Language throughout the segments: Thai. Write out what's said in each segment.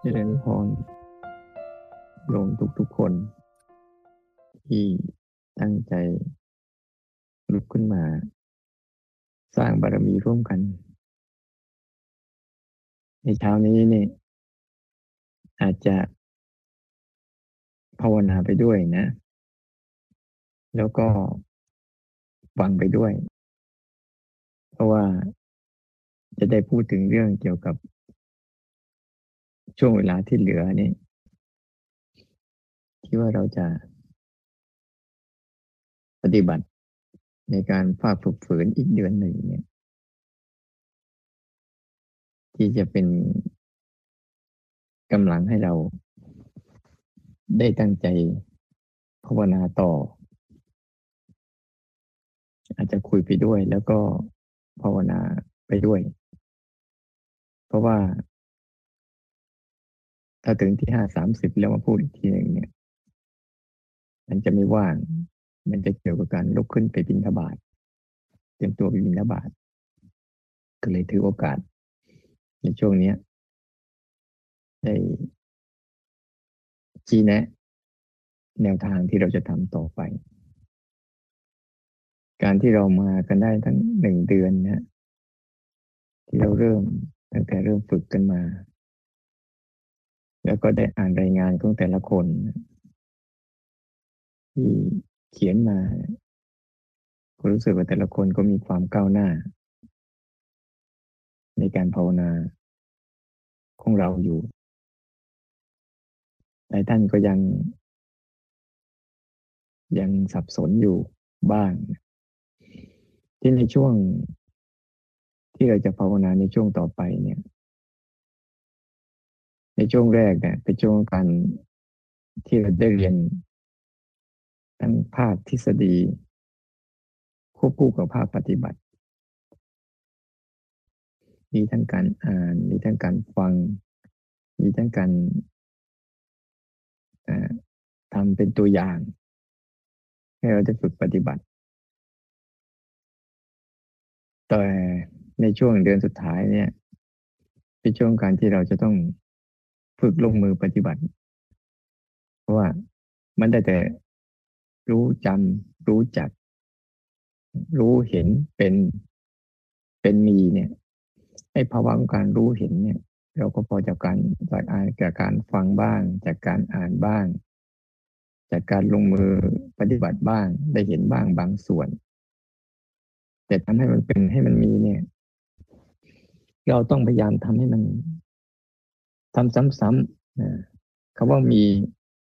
เจริญพรโยมทุกๆคน ที่ตั้งใจลุกขึ้นมา สร้างบารมีร่วมกัน ในเช้านี้นี่อาจจะภาวนาไปด้วยนะ แล้วก็ฟังไปด้วย เพราะว่าจะได้พูดถึงเรื่องเกี่ยวกับ ช่วงเวลาที่เหลือนี่ที่ว่าเราจะปฏิบัติในการภาคฝึกฝืนอีกเดือนหนึ่งเนี่ย ที่จะเป็นกำลังให้เราได้ตั้งใจภาวนาต่อ อาจจะคุยไปด้วยแล้วก็ภาวนาไปด้วย เพราะว่า ถ้าถึงที่ห้าสามสิบแล้วมาพูดอีกทีหนึ่งเนี่ย มันจะไม่ว่าง มันจะเกี่ยวกับการลุกขึ้นไปบินทบาทเตรียมตัวไปบินทบาทก็เลยถือโอกาส ในช่วงนี้ได้ชี้แนะ แนวทางที่เราจะทำต่อไป การที่เรามากันได้ทั้งหนึ่งเดือนนะที่เราเริ่มตั้งแต่เริ่มฝึกกันมา แล้วก็ได้อ่านรายงานของแต่ละคน ที่เขียนมาก็รู้สึกว่าแต่ละคนก็มีความก้าวหน้า ในการภาวนาของเราอยู่หลายท่านก็ยัง ยังสับสนอยู่บ้าง ที่ในช่วงที่เราจะภาวนาในช่วงต่อไปเนี่ย ช่วงแรกเนี่ยเป็นช่วงการที่เราได้เรียนทั้งภาคทฤษฎี ควบคู่กับภาคปฏิบัติ มีทั้งการอ่าน มีทั้งการฟัง มีทั้งการทำเป็นตัวอย่าง ให้เราได้ฝึกปฏิบัติ แต่ในช่วงเดือนสุดท้ายเนี่ยเป็นช่วงการที่เราจะต้อง ฝึกลงมือปฏิบัติ เพราะว่ามันได้แต่รู้จำรู้จัก รู้เห็นเป็นเป็นมีเนี่ยไอ้ภาวะของการรู้เห็นเนี่ย เราก็พอจากการจากอ่านจากการฟังบ้าง จากการอ่านบ้าง จากการลงมือปฏิบัติบ้าง ได้เห็นบ้างบางส่วน แต่ทำให้มันเป็นให้มันมีเนี่ย เราต้องพยายามทำให้มัน ทำซ้ำๆนะคำว่ามี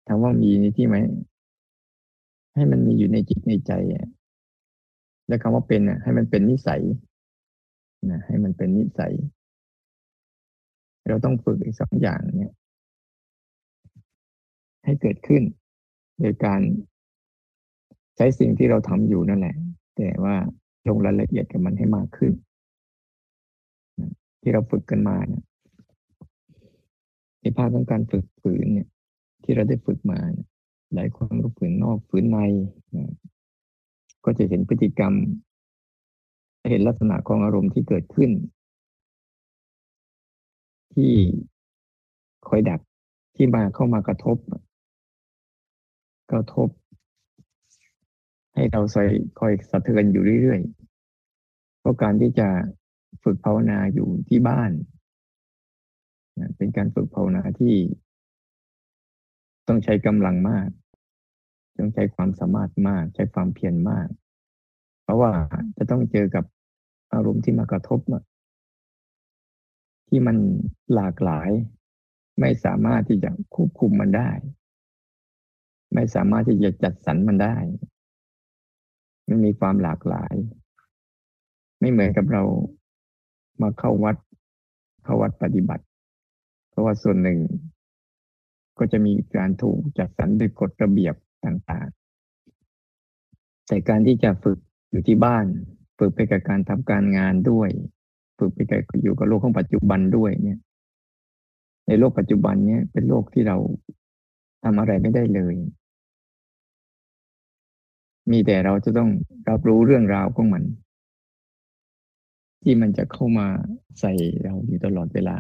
คำว่ามีในที่ไหมให้มันมีอยู่ในจิตในใจและคำว่าเป็นให้มันเป็นนิสัยนะให้มันเป็นนิสัย เราต้องฝึกอีกสองอย่างเนี่ย ให้เกิดขึ้น โดยการใช้สิ่งที่เราทำอยู่นั่นแหละ แต่ว่าลงรายละเอียดกับมันให้มากขึ้น ที่เราฝึกกันมาเนี่ย ในภาพของการฝึกฝืนเนี่ย ที่เราได้ฝึกมา หลายคนก็ฝืนนอกฝืนในนะก็จะเห็นพฤติกรรม เห็นลักษณะของอารมณ์ที่เกิดขึ้น ที่คอยดักที่มาเข้ามากระทบ กระทบ ให้เราใส่คอยสะเทือนอยู่เรื่อยๆเพราะการที่จะฝึกภาวนาอยู่ที่บ้าน เป็นการฝึกภาวนาที่ ต้องใช้กำลังมาก ต้องใช้ความสามารถมาก ใช้ความเพียรมาก เพราะว่าจะต้องเจอกับอารมณ์ที่มากระทบที่มันหลากหลาย ไม่สามารถที่จะควบคุมมันได้ ไม่สามารถที่จะจัดสรรมันได้มันมีความหลากหลาย ไม่เหมือนกับเรามาเข้าวัดเข้าวัดปฏิบัติ เพราะว่าส่วนหนึ่ง ก็จะมีการถูกจัดสรรด้วยกฎระเบียบต่างๆ แต่การที่จะฝึกอยู่ที่บ้าน ฝึกไปกับการทำการงานด้วย ฝึกไปกับอยู่กับโลกของปัจจุบันด้วยเนี่ย ในโลกปัจจุบันเนี่ยเป็นโลกที่เราทำอะไรไม่ได้เลย มีแต่เราจะต้องรับรู้เรื่องราวของมัน ที่มันจะเข้ามาใส่เราอยู่ตลอดเวลา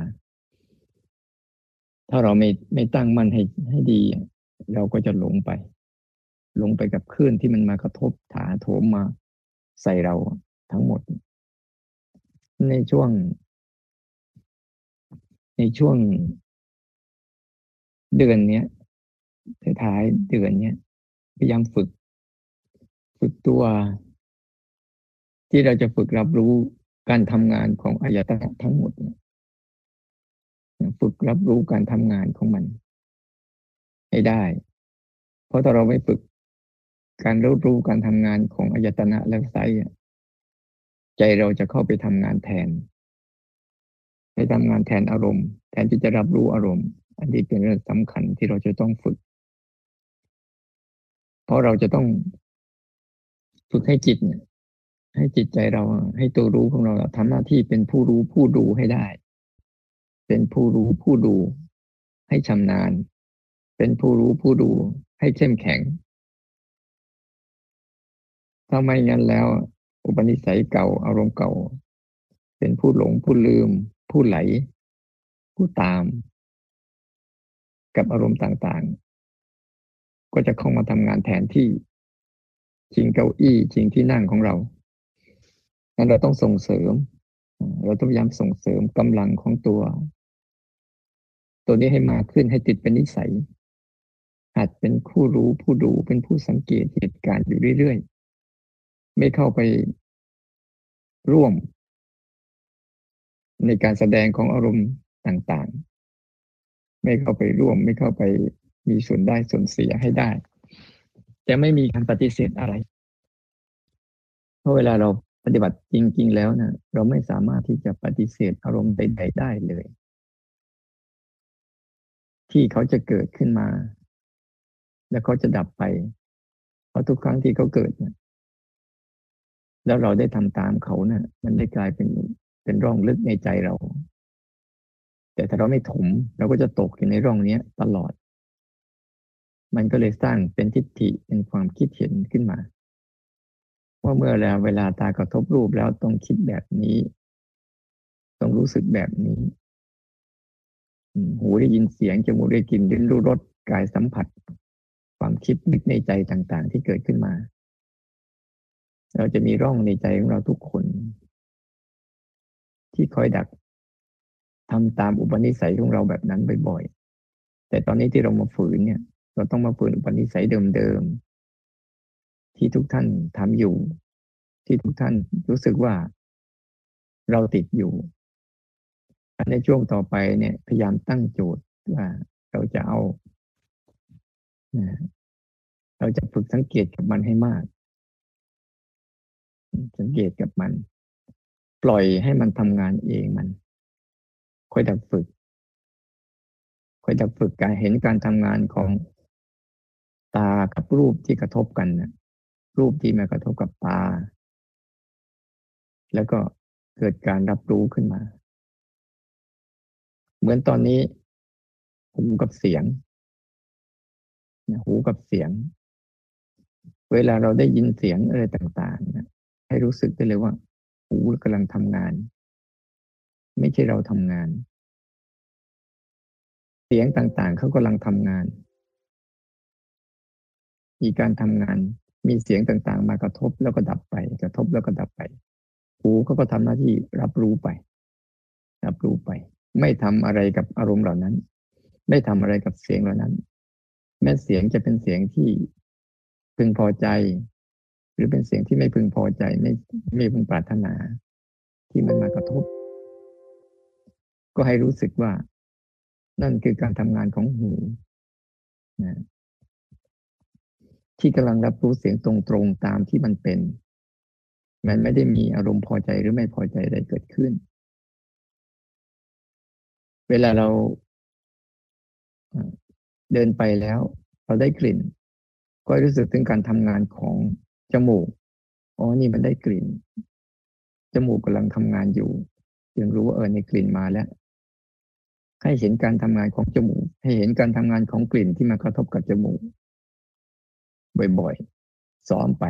ถ้าเราไม่ไม่ตั้งมั่นให้ให้ดี เราก็จะหลงไป หลงไปกับคลื่นที่มันมากระทบถาโถมมาใส่เราทั้งหมด ในช่วง ในช่วงเดือนเนี้ยท้ายเดือนเนี้ยพยายามฝึก ฝึกตัว ที่เราจะฝึกรับรู้การทำงานของอายตนะทั้งหมด ฝึกรับรู้การทำงานของมัน ให้ได้ เพราะถ้าเราไม่ฝึกการรู้รู้การทำงานของอายตนะและไซใจเราจะเข้าไปทำงานแทนไปทำงานแทนอารมณ์ แทนที่จะรับรู้อารมณ์ อันนี้เป็นเรื่องสำคัญที่เราจะต้องฝึก เพราะเราจะต้องฝึกให้จิตให้จิตใจเราให้ตัวรู้ของเราทำหน้าที่เป็นผู้รู้ผู้ดูให้ได้ เป็นผู้รู้ผู้ดู ให้ชำนาญ เป็นผู้รู้ผู้ดูให้เข้มแข็ง ถ้าไม่งั้นแล้ว อุปนิสัยเก่าอารมณ์เก่า เป็นผู้หลงผู้ลืม ผู้ไหล ผู้ตาม กับอารมณ์ต่างๆ ก็จะเข้ามาทำงานแทนที่ชิงเก้าอี้ชิงที่นั่งของเราั้นเราต้องส่งเสริม เราต้องพยายามส่งเสริมกำลังของตัว ตัวนี้ให้มากขึ้นให้ติดเป็นนิสัยอาจเป็นผู้รู้ผู้ดูเป็นผู้สังเกตเหตุการณ์อยู่เรื่อยๆ ไม่เข้าไปร่วม ในการแสดงของอารมณ์ต่างๆ ไม่เข้าไปร่วม ไม่เข้าไปมีส่วนได้ส่วนเสียให้ได้ จะไม่มีการปฏิเสธอะไร เพราะเวลาเราปฏิบัติจริง ๆ แล้วนะเราไม่สามารถที่จะปฏิเสธอารมณ์ใดๆได้เลย ที่เขาจะเกิดขึ้นมา แล้วเขาจะดับไป เพราะทุกครั้งที่เขาเกิดเนะแล้วเราได้ทำตามเขานะ่ะ มันได้กลายเป็นเป็นร่องลึกในใจเรา แต่ถ้าเราไม่ถมเราก็จะตกอยู่ในร่องนี้ตลอด มันก็เลยสร้างเป็นทิฏฐิเป็นความคิดเห็นขึ้นมา ว่าเมื่อแล้วเวลาตากระทบรูปแล้วต้องคิดแบบนี้ ต้องรู้สึกแบบนี้ หูได้ยินเสียงจมูกได้กลิ่นลิ้นรู้รสกายสัมผัส ความคิดนึกในใจต่างๆ ที่เกิดขึ้นมา เราจะมีร่องในใจของเราทุกคน ที่คอยดักทำตามอุปนิสัยของเราแบบนั้นบ่อยๆ แต่ตอนนี้ที่เรามาฝืนเนี่ย เราต้องมาฝืนอุปนิสัยเดิมๆ ที่ทุกท่านทำอยู่ ที่ทุกท่านรู้สึกว่าเราติดอยู่ ในช่วงต่อไปเนี่ย พยายามตั้งโจทย์ว่าเราจะเอาเราจะฝึกสังเกตกับมันให้มาก สังเกตกับมัน ปล่อยให้มันทำงานเองมัน ค่อยดับฝึก ค่อยดับฝึกการเห็นการทำงานของตากับรูปที่กระทบกันนะรูปที่มากระทบกับตา แล้วก็เกิดการรับรู้ขึ้นมา เหมือนตอนนี้ หูกับเสียงหูกับเสียง เวลาเราได้ยินเสียงอะไรต่างๆนะให้รู้สึกได้เลยว่า หูกำลังทำงาน ไม่ใช่เราทำงาน เสียงต่างๆเขากำลังทำงาน มีการทำงาน มีเสียงต่างๆ มากระทบแล้วก็ดับไป กระทบแล้วก็ดับไป หูเขาก็ทำหน้าที่รับรู้ไป รับรู้ไป ไม่ทำอะไรกับอารมณ์เหล่านั้น ไม่ทำอะไรกับเสียงเหล่านั้น แม้เสียงจะเป็นเสียงที่พึงพอใจ หรือเป็นเสียงที่ไม่พึงพอใจไม่ไม่พึงปรารถนา ที่มันมากระทบ ก็ให้รู้สึกว่า นั่นคือการทำงานของหูนะที่กำลังรับรู้เสียงตรงๆตามที่มันเป็น มันไม่ได้มีอารมณ์พอใจหรือไม่พอใจใดเกิดขึ้น เวลาเราเดินไปแล้ว เราได้กลิ่น ก็รู้สึกถึงการทำงานของจมูกอ๋อนี่มันได้กลิ่น จมูกกำลังทำงานอยู่ยังรู้ว่าเออในกลิ่นมาแล้ว ให้เห็นการทำงานของจมูก ให้เห็นการทำงานของกลิ่นที่มากระทบกับจมูก บ่อยๆ ซ้อมไป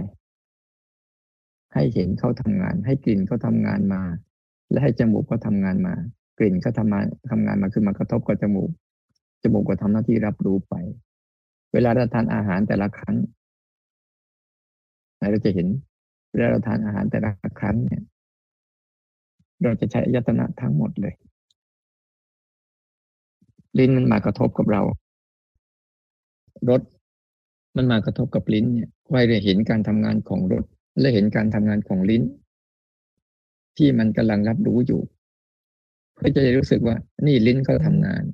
ให้เห็นเขาทำงาน ให้กลิ่นเขาทำงานมา และให้จมูกเขาทำงานมา กลิ่นเขาทำมาทำงานมาคือมากระทบกับจมูก จมูกก็ทำหน้าที่รับรู้ไป เวลาเราทานอาหารแต่ละครั้งเราจะเห็นเวลาเราทานอาหารแต่ละครั้งเนี่ย เราจะใช้อายตนะทั้งหมดเลย ลิ้นมันมากระทบกับเรารสมันมากระทบกับลิ้นเนี่ยไว้เลยเห็นการทำงานของรถและเห็นการทำงานของลิ้น ที่มันกำลังรับรู้อยู่ เพื่อจะรู้สึกว่า นี่ลิ้นเขาทำงาน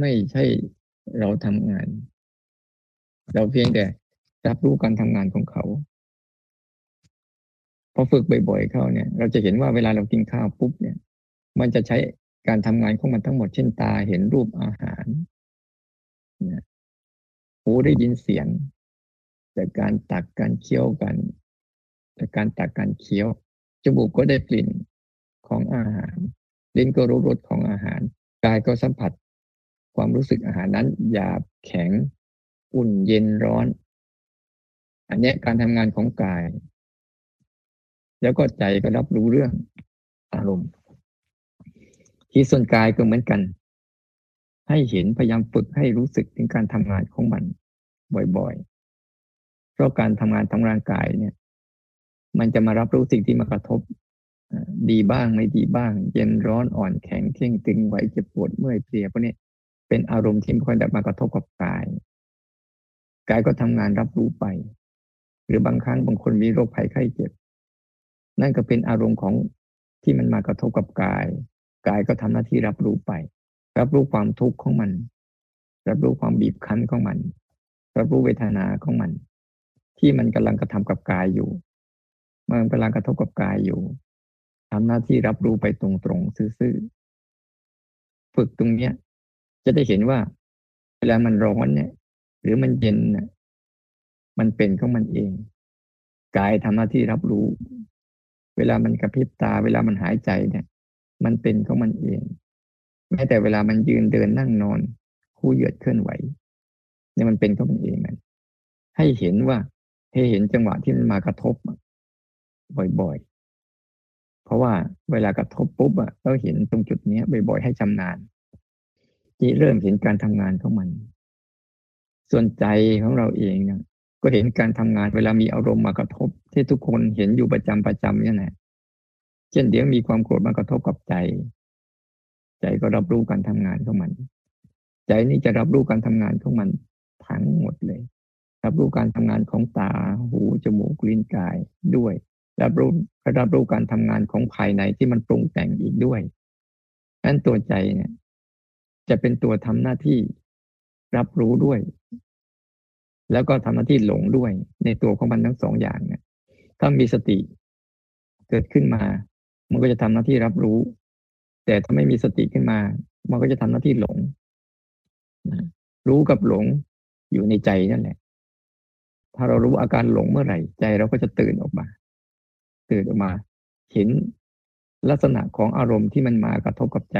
ไม่ใช่เราทำงาน เราเพียงแต่รับรู้การทำงานของเขาพอฝึกบ่อยๆเข้าเนี่ย เราจะเห็นว่าเวลาเรากินข้าวปุ๊บเนี่ย มันจะใช้การทำงานของมันทั้งหมดเช่นตาเห็นรูปอาหารหูได้ยินเสียง จากการตักการเคี้ยวกัน จากการตักการเคี้ยวจมูกก็ได้กลิ่น ของอาหารลิ้นก็รู้รสของอาหารกายก็สัมผัส ความรู้สึกอาหารนั้นหยาบแข็ง อุ่นเย็นร้อน อันนี้การทำงานของกาย แล้วก็ใจก็รับรู้เรื่องอารมณ์ ที่ส่วนกายก็เหมือนกัน ให้เห็นพยายามฝึกให้รู้สึกถึงการทำงานของมันบ่อยๆ เพราะการทำงานทางร่างกายเนี่ย มันจะมารับรู้สิ่งที่มากระทบ ดีบ้างไม่ดีบ้าง เย็นร้อนอ่อนแข็งเข่งตึงไหวเจ็บปวดเมื่อยเพลียพวกนี้เป็นอารมณ์ที่ไม่ค่อยได้มากระทบกับกายกายก็ทำงานรับรู้ไป หรือบางครั้งบางคนมีโรคภัยไข้เจ็บ นั่นก็เป็นอารมณ์ของที่มันมากระทบกับกาย กายก็ทำหน้าที่รับรู้ไป รับรู้ความทุกข์ของมัน รับรู้ความบีบคั้นของมัน รับรู้เวทนาของมัน ที่มันกำลังกระทำกับกายอยู่มันกำลังกระทบกับกายอยู่ ทำหน้าที่รับรู้ไปตรงๆซื่อๆฝึกตรงเนี้ย จะได้เห็นว่า เวลามันร้อนเนี่ย หรือมันเย็นเนี่ยมันเป็นของมันเองกายทำหน้าที่รับรู้ เวลามันกระพริบตา เวลามันหายใจเนี่ย มันเป็นของมันเองแม้แต่เวลามันยืนเดินนั่งนอน คู่เหยียดเคลื่อนไหวเนี่ยมันเป็นของมันเองมันให้เห็นว่าให้เห็นจังหวะที่มันมากระทบบ่อยๆ เพราะว่าเวลากระทบปุ๊บอะเราเห็นตรงจุดนี้บ่อยๆให้ชำนาญที่เริ่มเห็นการทำงานของมัน ส่วนใจของเราเองเนี่ยก็เห็นการทำงานเวลามีอารมณ์มากระทบ ที่ทุกคนเห็นอยู่ประจำประจำนี่แหละเช่นเดี๋ยวมีความโกรธมากระทบกับใจ ใจก็รับรู้การทำงานของมัน ใจนี้จะรับรู้การทำงานของมันทั้งหมดเลย รับรู้การทำงานของตา หู จมูก ลิ้น กายด้วย รับรู้รับรู้การทำงานของภายในที่มันปรุงแต่งอีกด้วยนั้นตัวใจเนี่ย จะเป็นตัวทำหน้าที่รับรู้ด้วย แล้วก็ทำหน้าที่หลงด้วย ในตัวของมันทั้งสองอย่างเนี่ย ถ้ามีสติเกิดขึ้นมา มันก็จะทำหน้าที่รับรู้ แต่ถ้าไม่มีสติขึ้นมา มันก็จะทำหน้าที่หลง รู้กับหลงอยู่ในใจนั่นแหละ ถ้าเรารู้อาการหลงเมื่อไหร่ ใจเราก็จะตื่นออกมา ตื่นออกมา เห็นลักษณะของอารมณ์ที่มันมากระทบกับใจ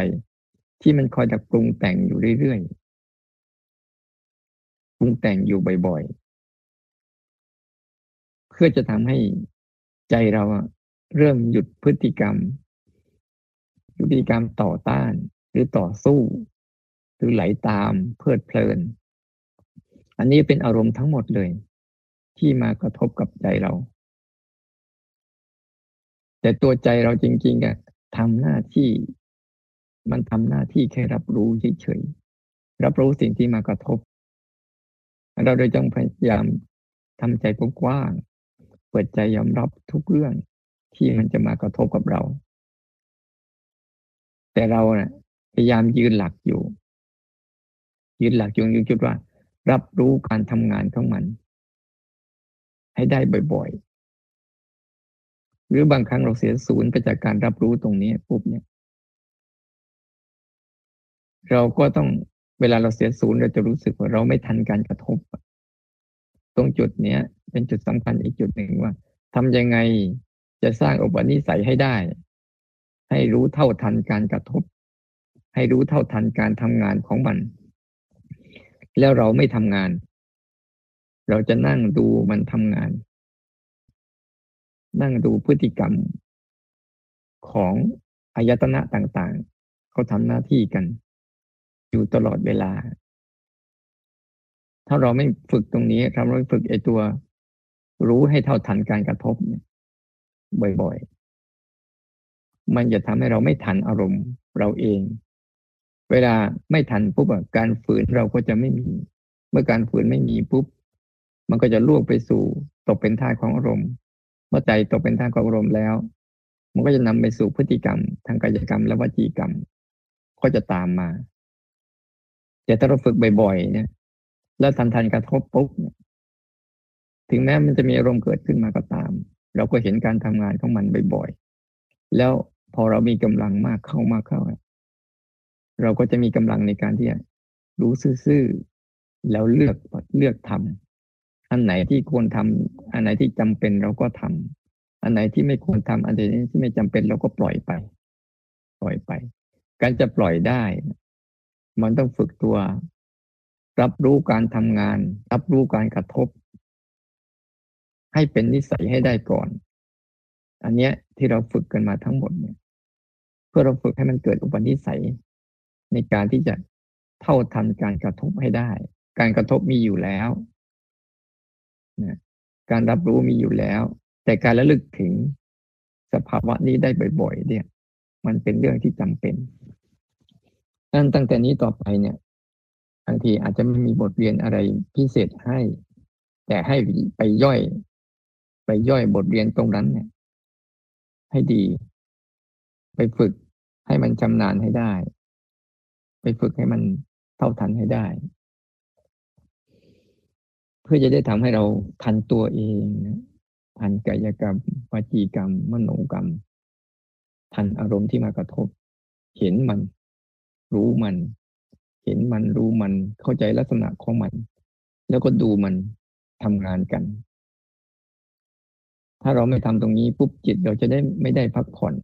ที่มันคอยดักปรุงแต่งอยู่เรื่อยๆปรุงแต่งอยู่บ่อยๆ เพื่อจะทำให้ใจเราเริ่มหยุดพฤติกรรมพฤติกรรมต่อต้านหรือต่อสู้ หรือไหลาตามเพลิดเพลิน อันนี้เป็นอารมณ์ทั้งหมดเลย ที่มากระทบกับใจเรา แต่ตัวใจเราจริงๆอะทำหน้าที่ มันทำหน้าที่แค่รับรู้เฉยๆรับรู้สิ่งที่มากระทบ เราโดยต้องพยายามทำใจกว้างเปิดใจยอมรับทุกเรื่องที่มันจะมากระทบกับเรา แต่เราเนะ่ยพยายามยืนหลักอยู่ ยืนหลักอยู่อยู่จุดว่า รับรู้การทำงานของมัน ให้ได้บ่อยๆ หรือบางครั้งเราเสียศูนย์ไปจากการรับรู้ตรงนี้ปุ๊บเนี่ย เราก็ต้องเวลาเราเสียศูนย์เราจะรู้สึกว่าเราไม่ทันการกระทบ ตรงจุดเนี้ย เป็นจุดสำคัญอีกจุดหนึ่งว่าทำยังไงจะสร้างอุปนิสัยให้ได้ ให้รู้เท่าทันการกระทบ ให้รู้เท่าทันการทำงานของมัน แล้วเราไม่ทำงาน เราจะนั่งดูมันทำงาน นั่งดูพฤติกรรมของอายตนะต่างๆ เขาทำหน้าที่กัน อยู่ตลอดเวลา ถ้าเราไม่ฝึกตรงนี้เราไม่ฝึกไอ้ตัว รู้ให้เท่าทันการกระทบเนี่ยบ่อยๆ มันจะทำให้เราไม่ทันอารมณ์เราเอง เวลาไม่ทันปุ๊บการฝืนเราก็จะไม่มี เมื่อการฝืนไม่มีปุ๊บ มันก็จะล่วงไปสู่ตกเป็นท่าของอารมณ์ เมื่อใจตกเป็นท่าของอารมณ์แล้ว มันก็จะนำไปสู่พฤติกรรม ทางกายกรรม และวจีกรรม ก็จะตามมา แต่ถ้าเราฝึกบ่อยๆเนี่ย แล้วทันทันกระทบปุ๊บถึงแม้มันจะมีอารมณ์เกิดขึ้นมาก็ตาม เราก็เห็นการทำงานของมันบ่อยๆแล้วพอเรามีกำลังมากเข้ามากเข้า เราก็จะมีกำลังในการที่จะรู้ซื่อๆแล้วเลือกเลือกทำ อันไหนที่ควรทำอันไหนที่จำเป็นเราก็ทำอันไหนที่ไม่ควรทำอันไหนที่ไม่จำเป็นเราก็ปล่อยไป ปล่อยไป การจะปล่อยได้ มันต้องฝึกตัว รับรู้การทำงาน รับรู้การกระทบ ให้เป็นนิสัยให้ได้ก่อน อันเนี้ยที่เราฝึกกันมาทั้งหมดเนี่ย เพื่อเราฝึกให้มันเกิดอุปนิสัย ในการที่จะเท่าทันการกระทบให้ได้ การกระทบมีอยู่แล้ว การรับรู้มีอยู่แล้ว แต่การระลึกถึงสภาวะนี้ได้บ่อย ๆ เนี่ย มันเป็นเรื่องที่จำเป็นนั่นตั้งแต่นี้ต่อไปเนี่ยบางทีอาจจะไม่มีบทเรียนอะไรพิเศษให้ แต่ให้ไปย่อย ไปย่อยบทเรียนตรงนั้นเนี่ย ให้ดี ไปฝึกให้มันชำนาญให้ได้ ไปฝึกให้มันเท่าทันให้ได้ เพื่อจะได้ทำให้เราทันตัวเองทันกายกรรมวจีกรรม มโนกรรม ทันอารมณ์ที่มากระทบ เห็นมัน รู้มัน เห็นมันรู้มัน เข้าใจลักษณะของมัน แล้วก็ดูมันทำงานกัน ถ้าเราไม่ทำตรงนี้ปุ๊บจิตเราจะได้ไม่ได้พักผ่อน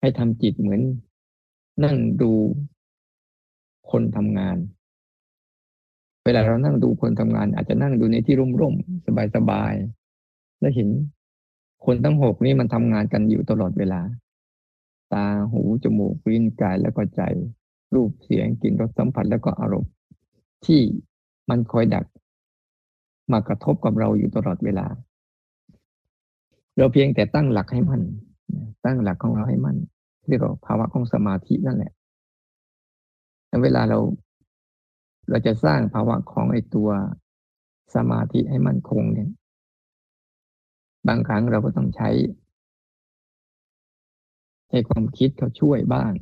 ให้ทำจิตเหมือน นั่งดูคนทำงาน เวลาเรานั่งดูคนทำงาน อาจจะนั่งดูในที่ร่มๆสบายๆแล้วเห็นคนทั้งหกนี้มันทำงานกันอยู่ตลอดเวลา ตาหูจมูกลิ้นกายแล้วก็ใจ รูปเสียงกลิ่นรสสัมผัสแล้วก็อารมณ์ ที่มันคอยดัก มากระทบกับเราอยู่ตลอดเวลา เราเพียงแต่ตั้งหลักให้มันตั้งหลักของเราให้มันเรียกว่าภาวะของสมาธินั่นแหละเวลาเรา เราจะสร้างภาวะของไอตัวสมาธิให้มั่นคงเนี่ย บางครั้งเราก็ต้องใช้ใช้ความคิดเขาช่วยบ้าง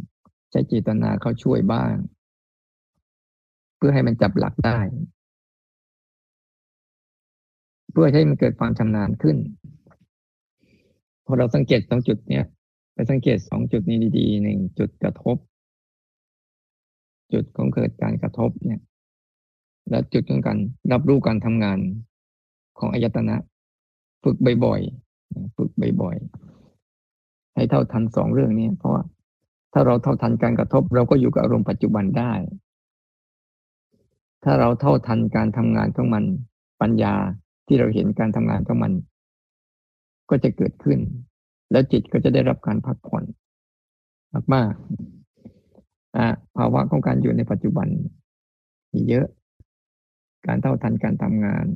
ใช้เจตนาเขาช่วยบ้าง เพื่อให้มันจับหลักได้ เพื่อให้มันเกิดความชำนาญขึ้น พอเราสังเกตสองจุดเนี้ยไปสังเกตสองจุดนี้ดีๆหนึ่งจุดกระทบ จุดของเกิดการกระทบเนี่ย และจุดของการรับรู้การทำงานของอายตนะ ฝึกบ่อยๆฝึกบ่อยๆให้เท่าทันสองเรื่องนี้เพราะว่าถ้าเราเท่าทันการกระทบ เราก็อยู่กับอารมณ์ปัจจุบันได้ ถ้าเราเท่าทันการทำงานของมัน ปัญญาที่เราเห็นการทำงานของมัน ก็จะเกิดขึ้น แล้วจิตก็จะได้รับการพักผ่อนมากๆภาวะของการอยู่ในปัจจุบันมีเยอะ การเท่าทันการทำงาน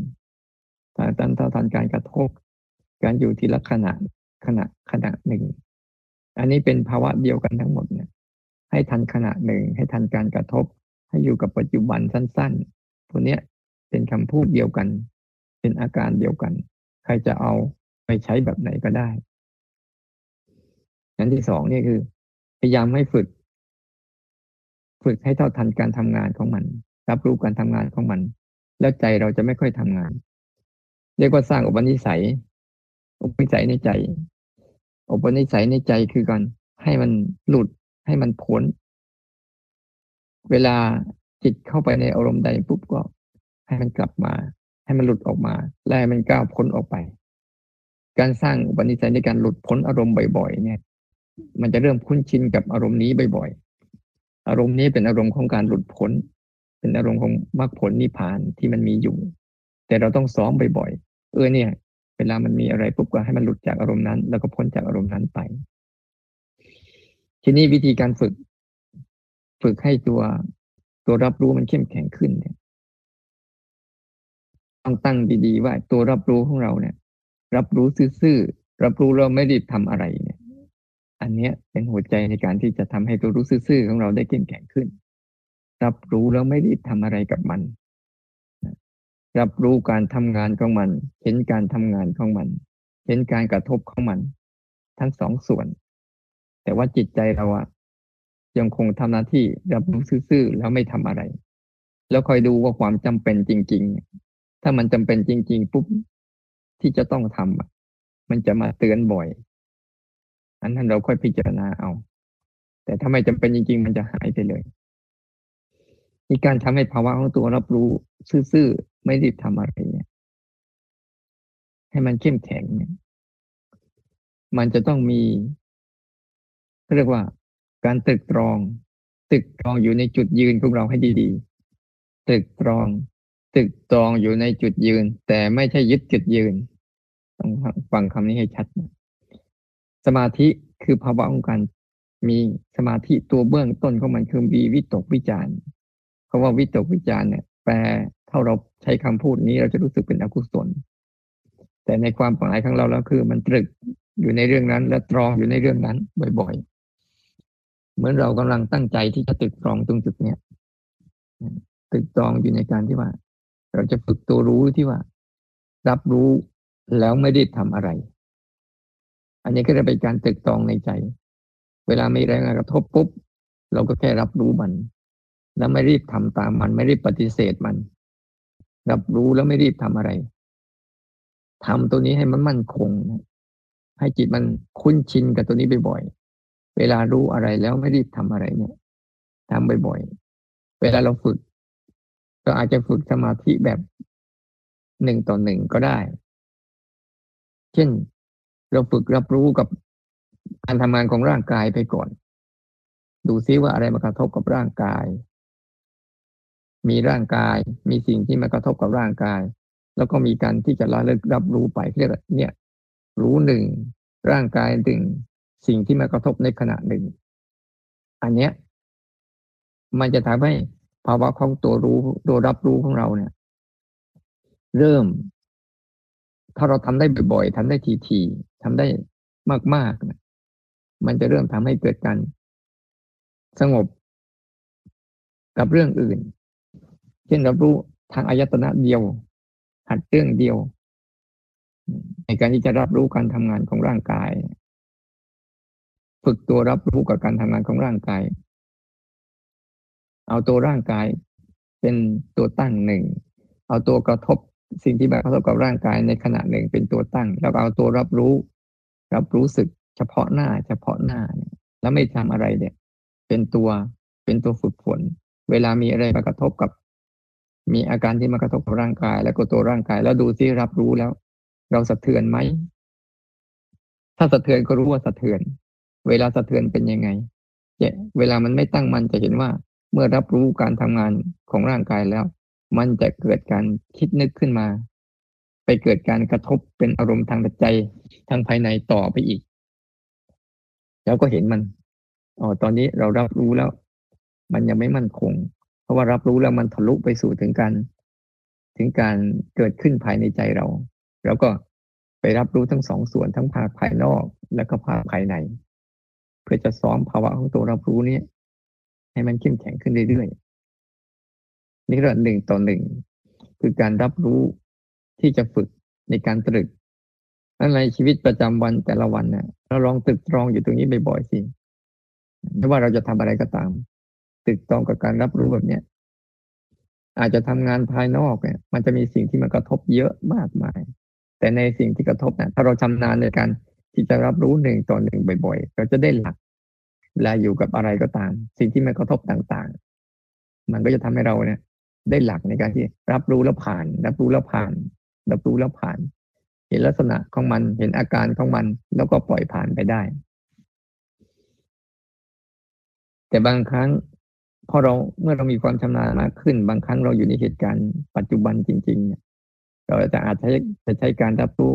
การเท่าทันการกระทบ การอยู่ทีละขณะขณะขณะหนึ่ง อันนี้เป็นภาวะเดียวกันทั้งหมดเนี่ย ให้ทันขณะหนึ่ง ให้ทันการกระทบ ให้อยู่กับปัจจุบันสั้นๆตัวเนี้ยเป็นคำพูดเดียวกัน เป็นอาการเดียวกัน ใครจะเอาไปใช้แบบไหนก็ได้อันที่สองนี่คือ พยายามให้ฝึก ฝึกให้เท่าทันการทำงานของมัน รับรู้การทำงานของมัน แล้วใจเราจะไม่ค่อยทำงาน เรียกว่าสร้างอุปนิสัย อุปนิสัยในใจ อุปนิสัยในใจคือการให้มันหลุดให้มันพ้น เวลาจิตเข้าไปในอารมณ์ใดปุ๊บก็ ให้มันกลับมา ให้มันหลุดออกมาและให้มันก้าวพ้นออกไป การสร้างอุปนิสัยในการหลุดพ้นอารมณ์บ่อยๆ เนี่ย มันจะเริ่มคุ้นชินกับอารมณ์นี้บ่อยๆ อารมณ์นี้เป็นอารมณ์ของการหลุดพ้น เป็นอารมณ์ของมรรคผลนิพพานที่มันมีอยู่ แต่เราต้องซ้อมบ่อยๆเออเนี่ย เวลามันมีอะไรปุ๊บก็ให้มันหลุดจากอารมณ์นั้น แล้วก็พ้นจากอารมณ์นั้นไป ทีนี้วิธีการฝึก ฝึกให้ตัวตัวรับรู้มันเข้มแข็งขึ้นเนี่ยต้องตั้งดีๆว่าตัวรับรู้ของเราเนี่ย รับรู้ซื่อๆรับรู้เราไม่ได้ทำอะไรเนี่ย อันเนี้ยเป็นหัวใจในการที่จะทำให้ตัวรู้ซื่อๆของเราได้เข้มแข็งขึ้น รับรู้แล้วไม่ได้ทำอะไรกับมัน รับรู้การทำงานของมัน เห็นการทำงานของมัน เห็นการกระทบของมัน ทั้งสองส่วน แต่ว่าจิตใจเราอะยังคงทำหน้าที่รับรู้ซื่อๆแล้วไม่ทำอะไร แล้วคอยดูว่าความจำเป็นจริง ๆ ถ้ามันจำเป็นจริง ๆ ปุ๊บที่จะต้องทำอะมันจะมาเตือนบ่อย อันนั้นเราค่อยพิจารณาเอา แต่ถ้าไม่จำเป็นจริง ๆ มันจะหายไปเลย มีการทำให้ภาวะของตัวรับรู้ซื่อๆไม่รีบทำอะไรเนี่ย ให้มันเข้มแข็งเนี่ย มันจะต้องมีเรียกว่า การตึกตรอง ตึกตรองอยู่ในจุดยืนของเราให้ดีๆตึกตรอง ตึกตรองอยู่ในจุดยืน แต่ไม่ใช่ยึดจุดยืนต้องฟังคำนี้ให้ชัดสมาธิคือภาวะของการมีสมาธิตัวเบื้องต้นของมันคือมีวิตกวิจารเพ ราะว่าวิตกวิจารเนี่ยแปลเท่าเราใช้คำพูดนี้เราจะรู้สึกเป็นอกุศล แต่ในความหมายของเราแล้วคือมันตรึกอยู่ในเรื่องนั้น และตรองอยู่ในเรื่องนั้นบ่อยๆ เหมือนเรากำลังตั้งใจที่จะตึกตรองตรงจุดเนี้ยตึกตรองอยู่ในการที่ว่า เราจะฝึกตัวรู้ที่ว่า รับรู้แล้วไม่ได้ทำอะไร อันนี้ก็จะเป็นการตึกตรองในใจ เวลามีแรงกระทบปุ๊บเราก็แค่รับรู้มัน แล้วไม่รีบทำตามมันไม่รีบปฏิเสธมัน รับรู้แล้วไม่รีบทำอะไรทำตัวนี้ให้มันมั่นคงให้จิตมันคุ้นชินกับตัวนี้บ่อยๆ เวลารู้อะไรแล้วไม่รีบทำอะไรเนี่ยทำบ่อยๆ เวลาเราฝึก ก็อาจจะฝึกสมาธิแบบหนึ่งต่อหนึ่งก็ได้ เช่น เราฝึกรับรู้กับการทำงานของร่างกายไปก่อน ดูซิว่าอะไรมากระทบกับร่างกาย มีร่างกาย มีสิ่งที่มากระทบกับร่างกาย แล้วก็มีการที่จะละลิกรับรู้ไปเรียกเนี่ย รู้หนึ่งร่างกายหนึ่งสิ่งที่มากระทบในขณะหนึ่ง อันเนี้ย มันจะทำให้ภาวะของตัวรู้ตัวรับรู้ของเราเนี่ย เริ่ม ถ้าเราทำได้บ่อยๆทำได้ทีๆทำได้มากๆนะมันจะเริ่มทำให้เกิดการสงบกับเรื่องอื่น เช่นรับรู้ทางอายตนะเดียว หัดเรื่องเดียว ในการที่จะรับรู้การทำงานของร่างกาย ฝึกตัวรับรู้กับการทำงานของร่างกาย เอาตัวร่างกายเป็นตัวตั้งหนึ่ง เอาตัวกระทบสิ่งที่มากระทบกับร่างกายในขณะหนึ่งเป็นตัวตั้ง แล้วเอาตัวรับรู้ รับรู้สึกเฉพาะหน้า เฉพาะหน้า แล้วไม่ทำอะไรเนี่ย เป็นตัวเป็นตัวฝึกฝน เวลามีอะไรมากระทบกับ มีอาการที่มากระทบกับร่างกาย แล้วก็ตัวร่างกาย แล้วดูที่รับรู้แล้ว เราสะเทือนไหมถ้าสะเทือนก็รู้ว่าสะเทือน เวลาสะเทือนเป็นยังไงเวลามันไม่ตั้งมันจะเห็นว่า เมื่อรับรู้การทำงานของร่างกายแล้ว มันจะเกิดการคิดนึกขึ้นมา ไปเกิดการกระทบเป็นอารมณ์ทางใจทางภายในต่อไปอีก แล้วก็เห็นมันอ๋อตอนนี้เรารับรู้แล้ว มันยังไม่มั่นคง เพราะว่ารับรู้แล้วมันทะลุไปสู่ถึงการ ถึงการเกิดขึ้นภายในใจเรา แล้วก็ไปรับรู้ทั้งสองส่วนทั้งภาคภายนอกและก็ภาคภายใน เพื่อจะซ้อมภาวะของตัวรับรู้นี้ให้มันเข้มแข็งขึ้นเรื่อยๆนี่ก็หนึ่งต่อหนึ่งคือการรับรู้ที่จะฝึกในการตรึกนั่นชีวิตประจำวันแต่ละวันเนี่ยเราลองตรึกตรองอยู่ตรงนี้บ่อยๆสิไม่ว่าเราจะทำอะไรก็ตาม ตึกตองกับการรับรู้แบบเนี้ยอาจจะทำงานภายนอกเนี่ย มันจะมีสิ่งที่มันกระทบเยอะมากมาย แต่ในสิ่งที่กระทบเนี่ยถ้าเราชำนาญในการที่จะรับรู้หนึ่งต่อหนึ่งบ่อยๆ เราจะได้หลักเวลาอยู่กับอะไรก็ตาม สิ่งที่มันกระทบต่างๆ มันก็จะทำให้เราเนี่ย ได้หลักในการที่รับรู้แล้วผ่าน รับรู้แล้วผ่าน รับรู้แล้วผ่าน เห็นลักษณะของมันเห็นอาการของมันแล้วก็ปล่อยผ่านไปได้ แต่บางครั้ง พอเราเมื่อเรามีความชำนาญมากขึ้น บางครั้งเราอยู่ในเหตุการณ์ปัจจุบันจริงๆเราจะอาจจะจะใช้การรับรู้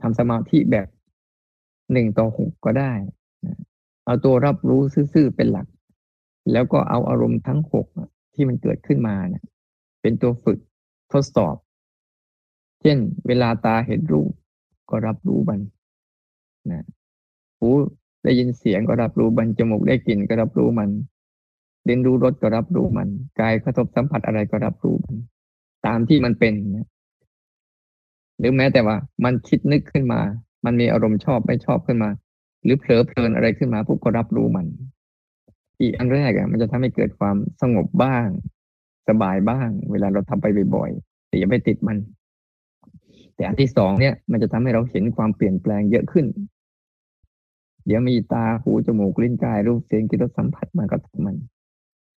ทำสมาธิแบบหนึ่งต่อหกก็ได้ เอาตัวรับรู้ซื่อๆเป็นหลัก แล้วก็เอาอารมณ์ทั้งหกที่มันเกิดขึ้นมาเนี่ยเป็นตัวฝึกทดสอบ เช่น เวลาตาเห็นรูปก็รับรู้มันนะหูได้ยินเสียงก็รับรู้มันจมูกได้กลิ่นก็รับรู้มัน เรียนรู้รสก็รับรู้มันกายกระทบสัมผัสอะไรก็รับรู้มัน ตามที่มันเป็นนะหรือแม้แต่ว่า มันคิดนึกขึ้นมา มันมีอารมณ์ชอบไม่ชอบขึ้นมา หรือเผลอเพลินอะไรขึ้นมาพวกก็รับรู้มัน อีกอันแรกอะ มันจะทำให้เกิดความสงบบ้าง สบายบ้าง เวลาเราทำไปบ่อยๆแต่อย่าไปติดมัน แต่อันที่สองเนี่ย มันจะทำให้เราเห็นความเปลี่ยนแปลงเยอะขึ้น เดี๋ยวมีตาหูจมูกลิ้นกายรูปเสียงกิรสสัมผัสมันก็ทำมัน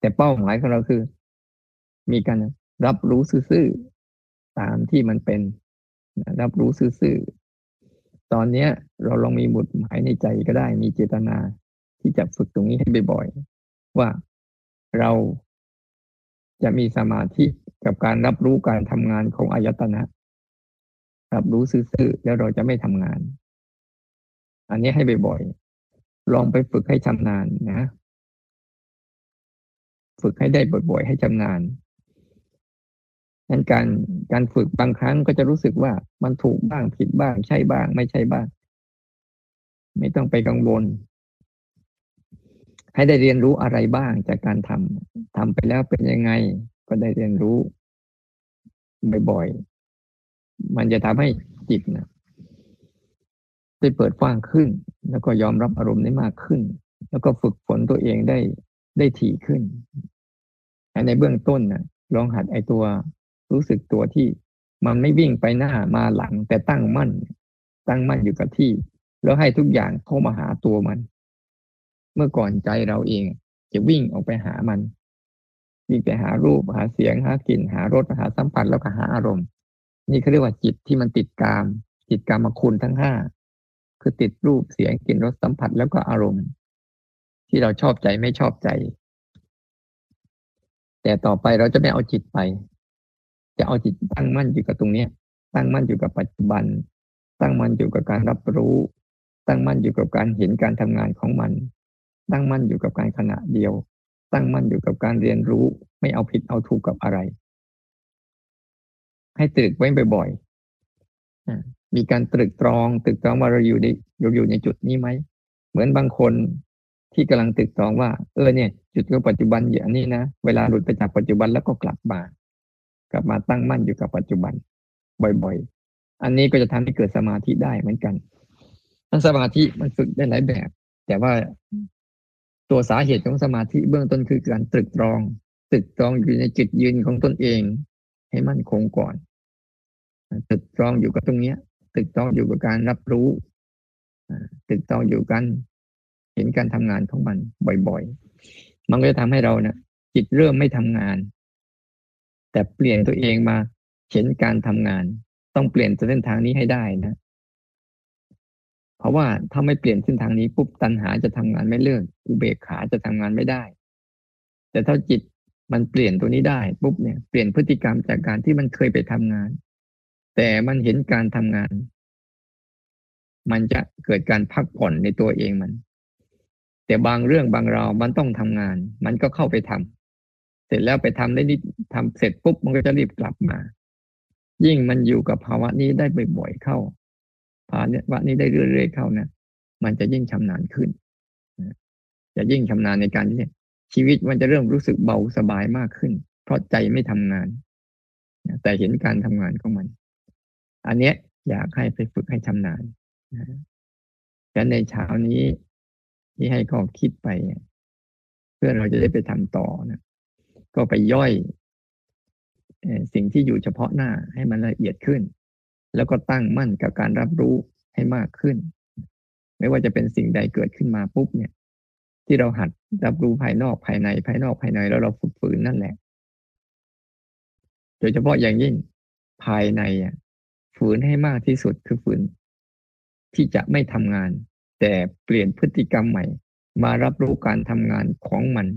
แต่เป้าหมายของเราคือ มีการรับรู้ซื่อๆตามที่มันเป็น รับรู้ซื่อๆตอนเนี้ย เราลองมีหมุดหมายในใจก็ได้ มีเจตนาที่จะฝึกตรงนี้ให้บ่อยๆว่าเราจะมีสมาธิกับการรับรู้การทำงานของอายตนะ รับรู้ซื่อๆแล้วเราจะไม่ทำงาน อันนี้ให้บ่อยๆลองไปฝึกให้ชำนาญนะ ฝึกให้ได้บ่อยๆ ให้ชำนาญนั้นการการฝึกบางครั้งก็จะรู้สึกว่ามันถูกบ้างผิดบ้าง ใช่บ้าง ไม่ใช่บ้าง ไม่ต้องไปกังวล ให้ได้เรียนรู้อะไรบ้างจากการทำทำไปแล้วเป็นยังไง ก็ได้เรียนรู้ บ่อยๆ มันจะทำให้จิตนะได้เปิดกว้างขึ้น แล้วก็ยอมรับอารมณ์ได้มากขึ้น แล้วก็ฝึกฝนตัวเองได้ได้ถี่ขึ้น ในเบื้องต้นนะลองหัดไอตัวรู้สึกตัวที่มันไม่วิ่งไปหน้ามาหลัง แต่ตั้งมั่น ตั้งมั่นอยู่กับที่ แล้วให้ทุกอย่างเข้ามาหาตัวมัน เมื่อก่อนใจเราเองจะวิ่งออกไปหามัน วิ่งไปหารูปหาเสียงหากลิ่นหารสหาสัมผัสแล้วก็หาอารมณ์ นี่เขาเรียกว่าจิตที่มันติดกามติดกามคุณทั้งห้าคือติดรูปเสียงกลิ่นรสสัมผัสแล้วก็อารมณ์ ที่เราชอบใจไม่ชอบใจ แต่ต่อไปเราจะไม่เอาจิตไป จะเอาจิตตั้งมั่นอยู่กับตรงเนี้ย ตั้งมั่นอยู่กับปัจจุบัน ตั้งมั่นอยู่กับการรับรู้ ตั้งมั่นอยู่กับการเห็นการทำงานของมัน ตั้งมั่นอยู่กับการขณะเดียว ตั้งมั่นอยู่กับการเรียนรู้ ไม่เอาผิดเอาถูกกับอะไร ให้ตรึกไว้บ่อยๆมีการตรึกตรองตรึกตรองว่าเราอยู่ในเราอยู่ในจุดนี้ไหมเหมือนบางคน ที่กำลังตึกตรองว่า เออเนี่ย จุดก็ปัจจุบันอย่างนี้นะเวลาหลุดไปจากปัจจุบันแล้วก็กลับมา กลับมาตั้งมั่นอยู่กับปัจจุบัน บ่อยๆ อันนี้ก็จะทำให้เกิดสมาธิได้เหมือนกันทั้งสมาธิมันฝึกได้หลายแบบ แต่ว่าตัวสาเหตุของสมาธิเบื้องต้นคือการตรึกตรองตรึกตรองอยู่ในจิตยืนของตนเอง ให้มั่นคงก่อนตรึกตรองอยู่กับตรงเนี้ยตรึกตรองอยู่กับการรับรู้ตรึกตรองอยู่กัน เห็นการทำงานของมันบ่อยๆ มันก็จะทำให้เราเนะี่ยจิตเริ่มไม่ทำงาน แต่เปลี่ยนตัวเองมาเห็นการทำงาน ต้องเปลี่ยนเส้นทางนี้ให้ได้นะ เพราะว่าถ้าไม่เปลี่ยนเส้นทางนี้ปุ๊บตัณหาจะทำงานไม่เลิกอุเบกขาจะทำงานไม่ได้ แต่ถ้าจิตมันเปลี่ยนตัวนี้ได้ปุ๊บเนี่ยเปลี่ยนพฤติกรรมจากการที่มันเคยไปทำงาน แต่มันเห็นการทำงาน มันจะเกิดการพักผ่อนในตัวเองมัน แต่บางเรื่องบางราวมันต้องทำงาน มันก็เข้าไปทำเสร็จแล้วไปทำได้นิดทำเสร็จปุ๊บมันก็จะรีบกลับมา ยิ่งมันอยู่กับภาวะนี้ได้บ่อยๆเข้าภาวะนี้ได้เรื่อยๆเข้านะมันจะยิ่งชำนาญขึ้นจะยิ่งชำนาญในการที่ชีวิตมันจะเริ่มรู้สึกเบาสบายมากขึ้น เพราะใจไม่ทำงานแต่เห็นการทำงานของมัน อันเนี้ยอยากให้ไปฝึกให้ชำนาญดังในเช้านี้ ที่ให้ข้อคิดไป เพื่อเราจะได้ไปทำต่อนะก็ไปย่อยสิ่งที่อยู่เฉพาะหน้าให้มันละเอียดขึ้น แล้วก็ตั้งมั่นกับการรับรู้ให้มากขึ้น ไม่ว่าจะเป็นสิ่งใดเกิดขึ้นมาปุ๊บเนี่ย ที่เราหัดรับรู้ภายนอกภายในภายนอกภายในแล้วเราฝึกฝืนนั่นแหละ โดยเฉพาะอย่างยิ่งภายในอะฝืนให้มากที่สุดคือฝืน ที่จะไม่ทำงาน แต่เปลี่ยนพฤติกรรมใหม่ มารับรู้การทำงานของมัน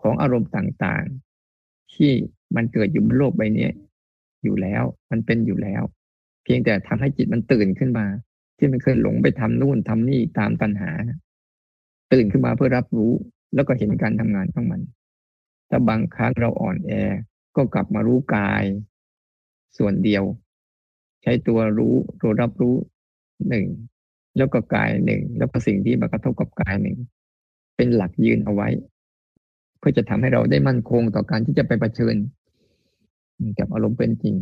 ของอารมณ์ต่างๆ ที่มันเกิดอยู่บนโลกใบนี้อยู่แล้ว มันเป็นอยู่แล้ว เพียงแต่ทำให้จิตมันตื่นขึ้นมา ที่มันเคยหลงไปทำนู่นทำนี่ตามปัญหา ตื่นขึ้นมาเพื่อรับรู้แล้วก็เห็นการทำงานของมัน ถ้าบางครั้งเราอ่อนแอ ก็กลับมารู้กาย ส่วนเดียว ใช้ตัวรู้ตัวรับรู้หนึ่ง แล้วก็กายหนึ่ง แล้วก็สิ่งที่มากระทบกับกายหนึ่ง เป็นหลักยืนเอาไว้ เพื่อจะทำให้เราได้มั่นคงต่อการที่จะไปประชิญ กับอารมณ์เป็นจริง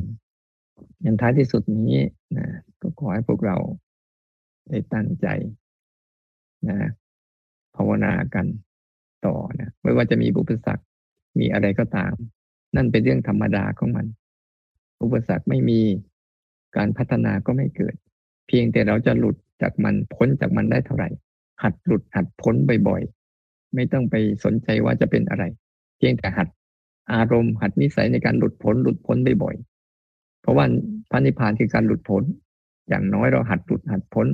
อย่างท้ายที่สุดนี้นะก็ขอให้พวกเราได้ตั้งใจนะภาวนากันต่อนะไม่ว่าจะมีบุปสรรคมีอะไรก็ตาม นั่นเป็นเรื่องธรรมดาของมัน อุปสรรคไม่มีการพัฒนาก็ไม่เกิด เพียงแต่เราจะหลุด จากมันพ้นจากมันได้เท่าไหร่ หัดหลุดหัดพ้นบ่อยๆ ไม่ต้องไปสนใจว่าจะเป็นอะไร เพียงแต่หัดอารมณ์หัดนิสัยในการหลุดพ้นหลุดพ้นบ่อยๆ เพราะว่าพระนิพพานคือการหลุดพ้น อย่างน้อยเราหัดหลุดหัดพ้น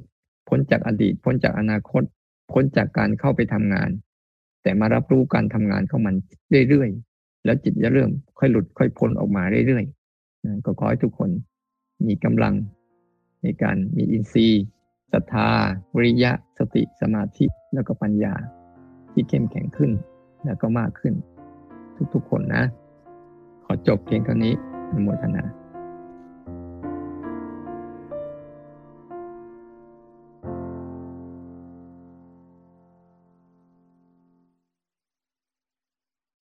พ้นจากอดีต พ้นจากอนาคต พ้นจากการเข้าไปทำงาน แต่มารับรู้การทำงานของมันเรื่อยๆ แล้วจิตจะเริ่มค่อยหลุดค่อยพ้นออกมาเรื่อยๆ ก็ขอให้ทุกคนมีกำลังในการมีอินทรีย์ ศรัทธา วิริยะ สติ สมาธิ แล้วก็ปัญญา ที่เข้มแข็งขึ้น แล้วก็มากขึ้น ทุกๆคนนะ ขอจบเพียงเท่านี้อนุโมทนา